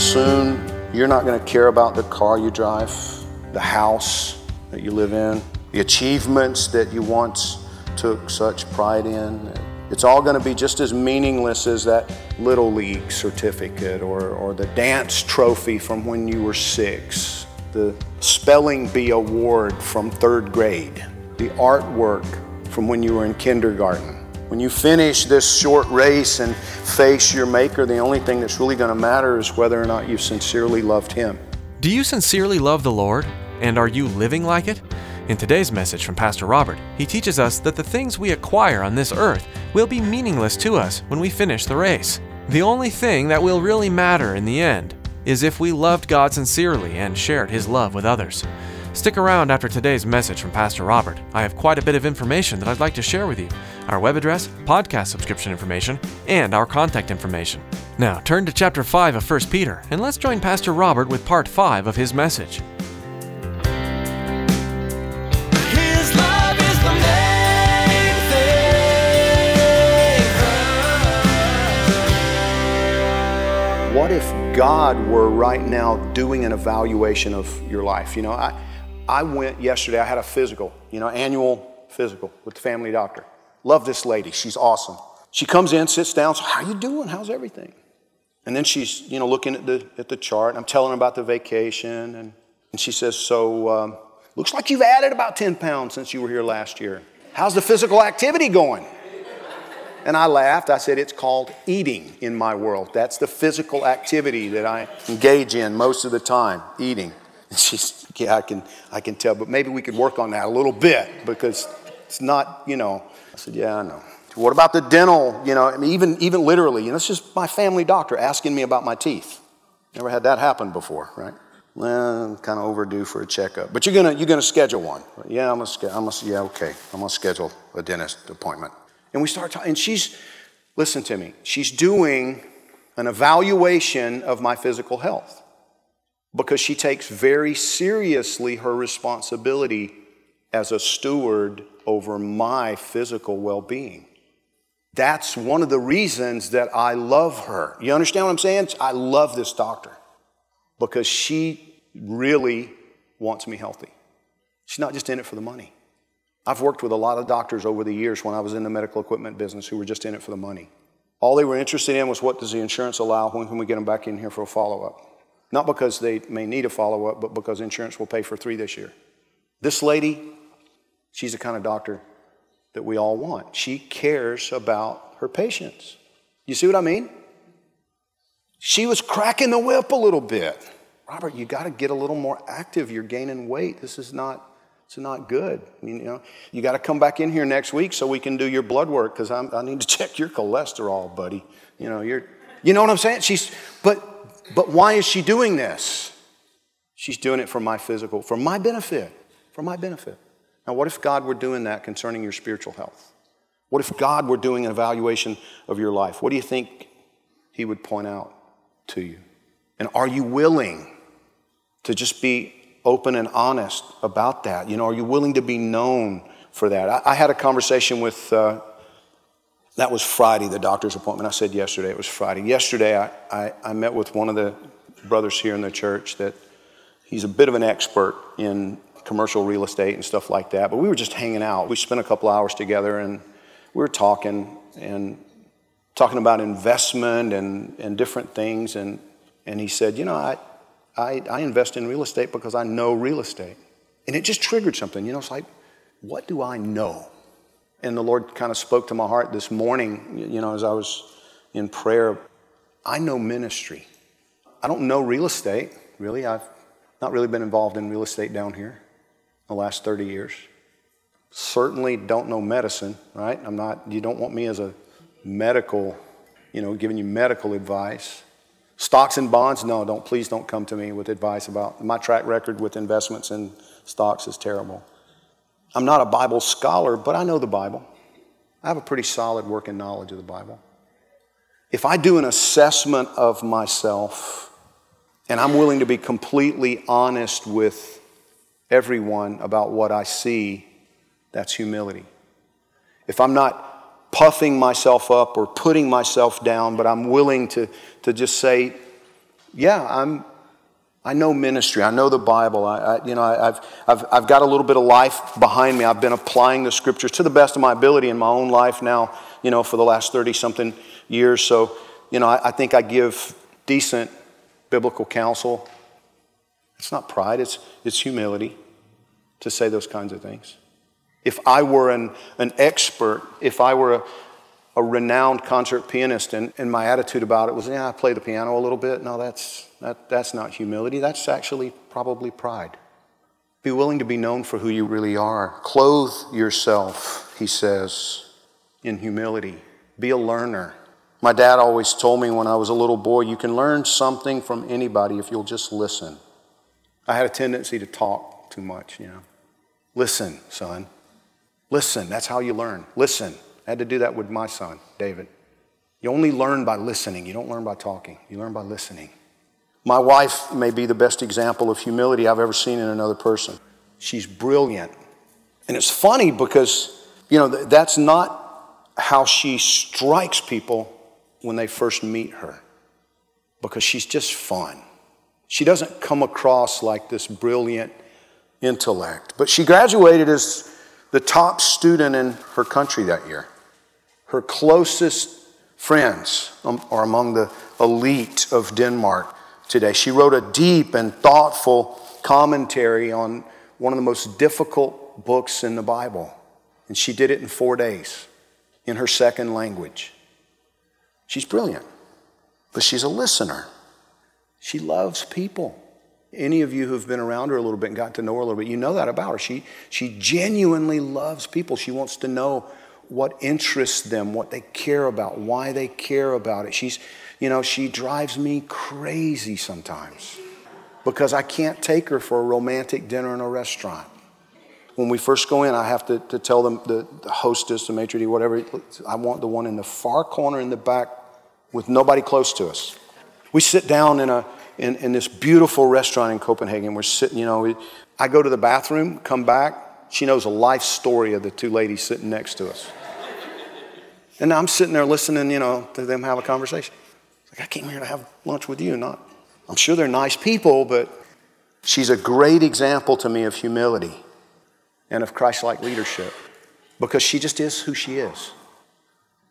Soon, you're not going to care about the car you drive, the house that you live in, the achievements that you once took such pride in. It's all going to be just as meaningless as that Little League certificate or, or the dance trophy from when you were six, the spelling bee award from third grade, the artwork from when you were in kindergarten. When you finish this short race and face your Maker, the only thing that's really going to matter is whether or not you sincerely loved Him. Do you sincerely love the Lord? And are you living like it? In today's message from Pastor Robert, he teaches us that the things we acquire on this earth will be meaningless to us when we finish the race. The only thing that will really matter in the end is if we loved God sincerely and shared his love with others. Stick around after today's message from Pastor Robert. I have quite a bit of information that I'd like to share with you our web address, podcast subscription information, and our contact information. Now, turn to chapter 5 of 1 Peter, and let's join Pastor Robert with part 5 of his message. His love is the main thing. What if God were right now doing an evaluation of your life? You know, I, I went yesterday, I had a physical, you know, annual physical with the family doctor. Love this lady, she's awesome. She comes in, sits down, so how you doing? How's everything? And then she's, you know, looking at the, at the chart. I'm telling her about the vacation. And, and she says, so um, looks like you've added about 10 pounds since you were here last year. How's the physical activity going? And I laughed. I said, It's called eating in my world. That's the physical activity that I engage in most of the time, eating. She's, Yeah, I can, I can tell, but maybe we could work on that a little bit because it's not, you know. I said, Yeah, I know. What about the dental? You know, I mean, even, even literally, you know, it's just my family doctor asking me about my teeth. Never had that happen before, right? Well, kind of overdue for a checkup. But you're gonna, you're gonna schedule one. Yeah, I'm gonna, I'm gonna, yeah, okay. I'm gonna schedule a dentist appointment. And we start talking, and she's, listen to me, she's doing an evaluation of my physical health because she takes very seriously her responsibility as a steward over my physical well being. That's one of the reasons that I love her. You understand what I'm saying? I love this doctor because she really wants me healthy. She's not just in it for the money. I've worked with a lot of doctors over the years when I was in the medical equipment business who were just in it for the money. All they were interested in was what does the insurance allow? When can we get them back in here for a follow up? Not because they may need a follow up, but because insurance will pay for three this year. This lady, she's the kind of doctor that we all want. She cares about her patients. You see what I mean? She was cracking the whip a little bit. Robert, you got to get a little more active. You're gaining weight. This is not it's not good. You know, you got to come back in here next week so we can do your blood work because I need to check your cholesterol, buddy. You know, you're, you know what I'm saying? She's, but, but why is she doing this? She's doing it for my physical, for my benefit, for my benefit. Now, what if God were doing that concerning your spiritual health? What if God were doing an evaluation of your life? What do you think He would point out to you? And are you willing to just be open and honest about that? You know, are you willing to be known for that? I, I had a conversation with, uh, that was Friday, the doctor's appointment. I said yesterday, it was Friday. Yesterday, I, I, I met with one of the brothers here in the church that he's a bit of an expert in commercial real estate and stuff like that. But we were just hanging out. We spent a couple hours together and we were talking and talking about investment and, and different things. And, and he said, You know, I, I, I invest in real estate because I know real estate. And it just triggered something. You know, it's like, what do I know? And the Lord kind of spoke to my heart this morning, you know, as I was in prayer. I know ministry. I don't know real estate, really. I've not really been involved in real estate down here the last 30 years. Certainly don't know medicine, right? I'm not, you don't want me as a medical, you know, giving you medical advice. Stocks and bonds, no, don't, please don't come to me with advice about my track record with investments in stocks is terrible. I'm not a Bible scholar, but I know the Bible. I have a pretty solid working knowledge of the Bible. If I do an assessment of myself and I'm willing to be completely honest with everyone about what I see, that's humility. If I'm not puffing myself up or putting myself down, but I'm willing to, to just say, yeah, I'm, I know ministry. I know the Bible. I, I you know, I, have I've, I've got a little bit of life behind me. I've been applying the scriptures to the best of my ability in my own life now, you know, for the last 30 something years. So, you know, I, I think I give decent biblical counsel. It's not pride, it's, it's humility to say those kinds of things. If I were an, an expert, if I were a, a renowned concert pianist and, and my attitude about it was, yeah, I play the piano a little bit, no, that's, that, that's not humility. That's actually probably pride. Be willing to be known for who you really are. Clothe yourself, he says, in humility. Be a learner. My dad always told me when I was a little boy, you can learn something from anybody if you'll just listen. I had a tendency to talk too much, you know. Listen, son. Listen. That's how you learn. Listen. I had to do that with my son, David. You only learn by listening. You don't learn by talking. You learn by listening. My wife may be the best example of humility I've ever seen in another person. She's brilliant. And it's funny because, you know, that's not how she strikes people when they first meet her, because she's just fun. She doesn't come across like this brilliant intellect. But she graduated as the top student in her country that year. Her closest friends um, are among the elite of Denmark today. She wrote a deep and thoughtful commentary on one of the most difficult books in the Bible. And she did it in four days in her second language. She's brilliant, but she's a listener. She loves people. Any of you who've been around her a little bit and got to know her a little bit, you know that about her. She, she genuinely loves people. She wants to know what interests them, what they care about, why they care about it. She's, you know, she drives me crazy sometimes because I can't take her for a romantic dinner in a restaurant. When we first go in, I have to, to tell them, the, the hostess, the maitre d', whatever, I want the one in the far corner in the back with nobody close to us. We sit down in a in, in this beautiful restaurant in Copenhagen. We're sitting, you know, we, I go to the bathroom, come back. She knows a life story of the two ladies sitting next to us. And I'm sitting there listening, you know, to them have a conversation. Like, I came here to have lunch with you, not. I'm sure they're nice people, but she's a great example to me of humility and of Christ like leadership because she just is who she is.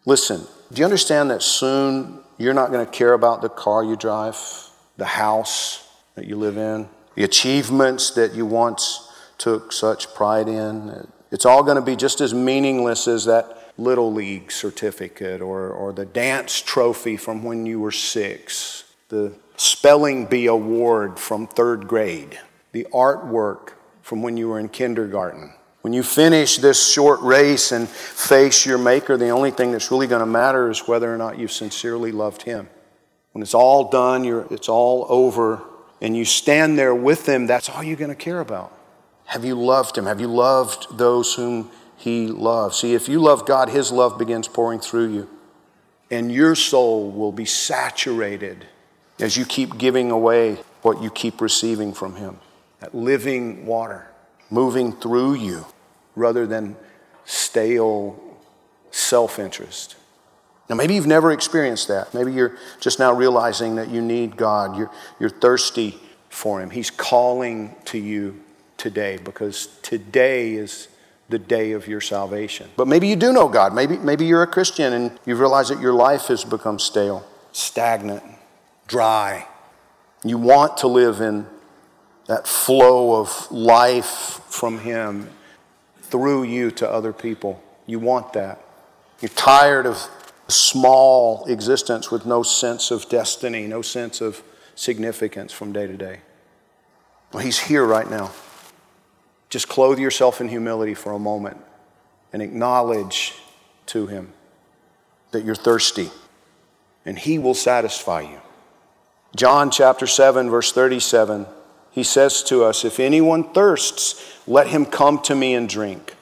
Listen, do you understand that soon you're not going to care about the car you drive? the house that you live in, the achievements that you once took such pride in. It's all going to be just as meaningless as that little league certificate or, or the dance trophy from when you were six, the spelling bee award from third grade, the artwork from when you were in kindergarten. When you finish this short race and face your Maker, the only thing that's really going to matter is whether or not you sincerely loved Him. When it's all done, it's all over, and you stand there with Him, that's all you're going to care about. Have you loved him? Have you loved those whom he loves? See, if you love God, his love begins pouring through you, and your soul will be saturated as you keep giving away what you keep receiving from him. That living water moving through you rather than stale self interest. Now, maybe you've never experienced that. Maybe you're just now realizing that you need God. You're, you're thirsty for Him. He's calling to you today because today is the day of your salvation. But maybe you do know God. Maybe, maybe you're a Christian and you've realized that your life has become stale, stagnant, dry. You want to live in that flow of life from Him through you to other people. You want that. You're tired of a small existence with no sense of destiny, no sense of significance from day to day. Well, He's here right now. Just clothe yourself in humility for a moment and acknowledge to Him that you're thirsty, and He will satisfy you. John chapter 7, verse 37, He says to us, If anyone thirsts, let him come to me and drink.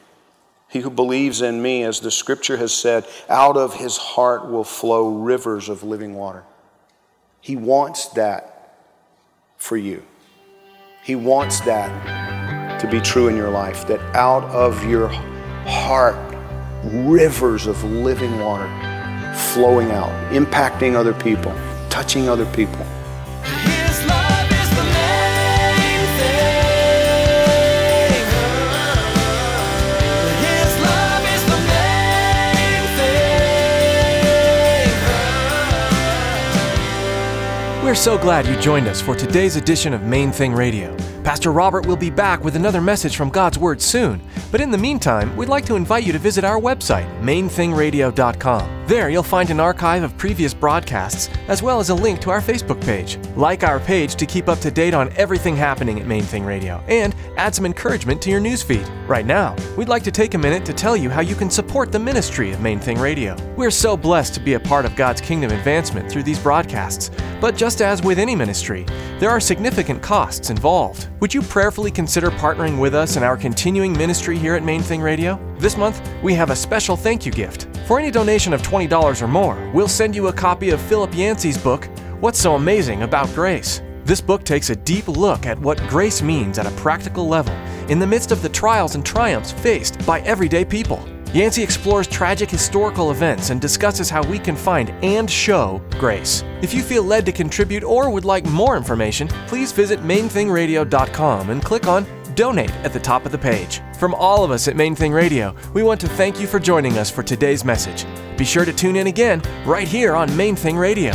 He who believes in me, as the scripture has said, out of his heart will flow rivers of living water. He wants that for you. He wants that to be true in your life, that out of your heart, rivers of living water flowing out, impacting other people, touching other people. His love is the main thing. His love is the main thing. We're so glad you joined us for today's edition of Main Thing Radio. Pastor Robert will be back with another message from God's Word soon. But in the meantime, we'd like to invite you to visit our website, mainthingradio.com. There you'll find an archive of previous broadcasts, as well as a link to our Facebook page. Like our page to keep up to date on everything happening at Main Thing Radio, and add some encouragement to your newsfeed. Right now, we'd like to take a minute to tell you how you can support the ministry of Main Thing Radio. We're so blessed to be a part of God's kingdom advancement through these broadcasts. But just as with any ministry, there are significant costs involved. Would you prayerfully consider partnering with us in our continuing ministry here at Main Thing Radio? This month, we have a special thank you gift. For any donation of $20 or more, we'll send you a copy of Philip Yancey's book, What's So Amazing About Grace. This book takes a deep look at what grace means at a practical level in the midst of the trials and triumphs faced by everyday people. Yancey explores tragic historical events and discusses how we can find and show grace. If you feel led to contribute or would like more information, please visit mainthingradio.com and click on Donate at the top of the page. From all of us at Main Thing Radio, we want to thank you for joining us for today's message. Be sure to tune in again right here on Main Thing Radio.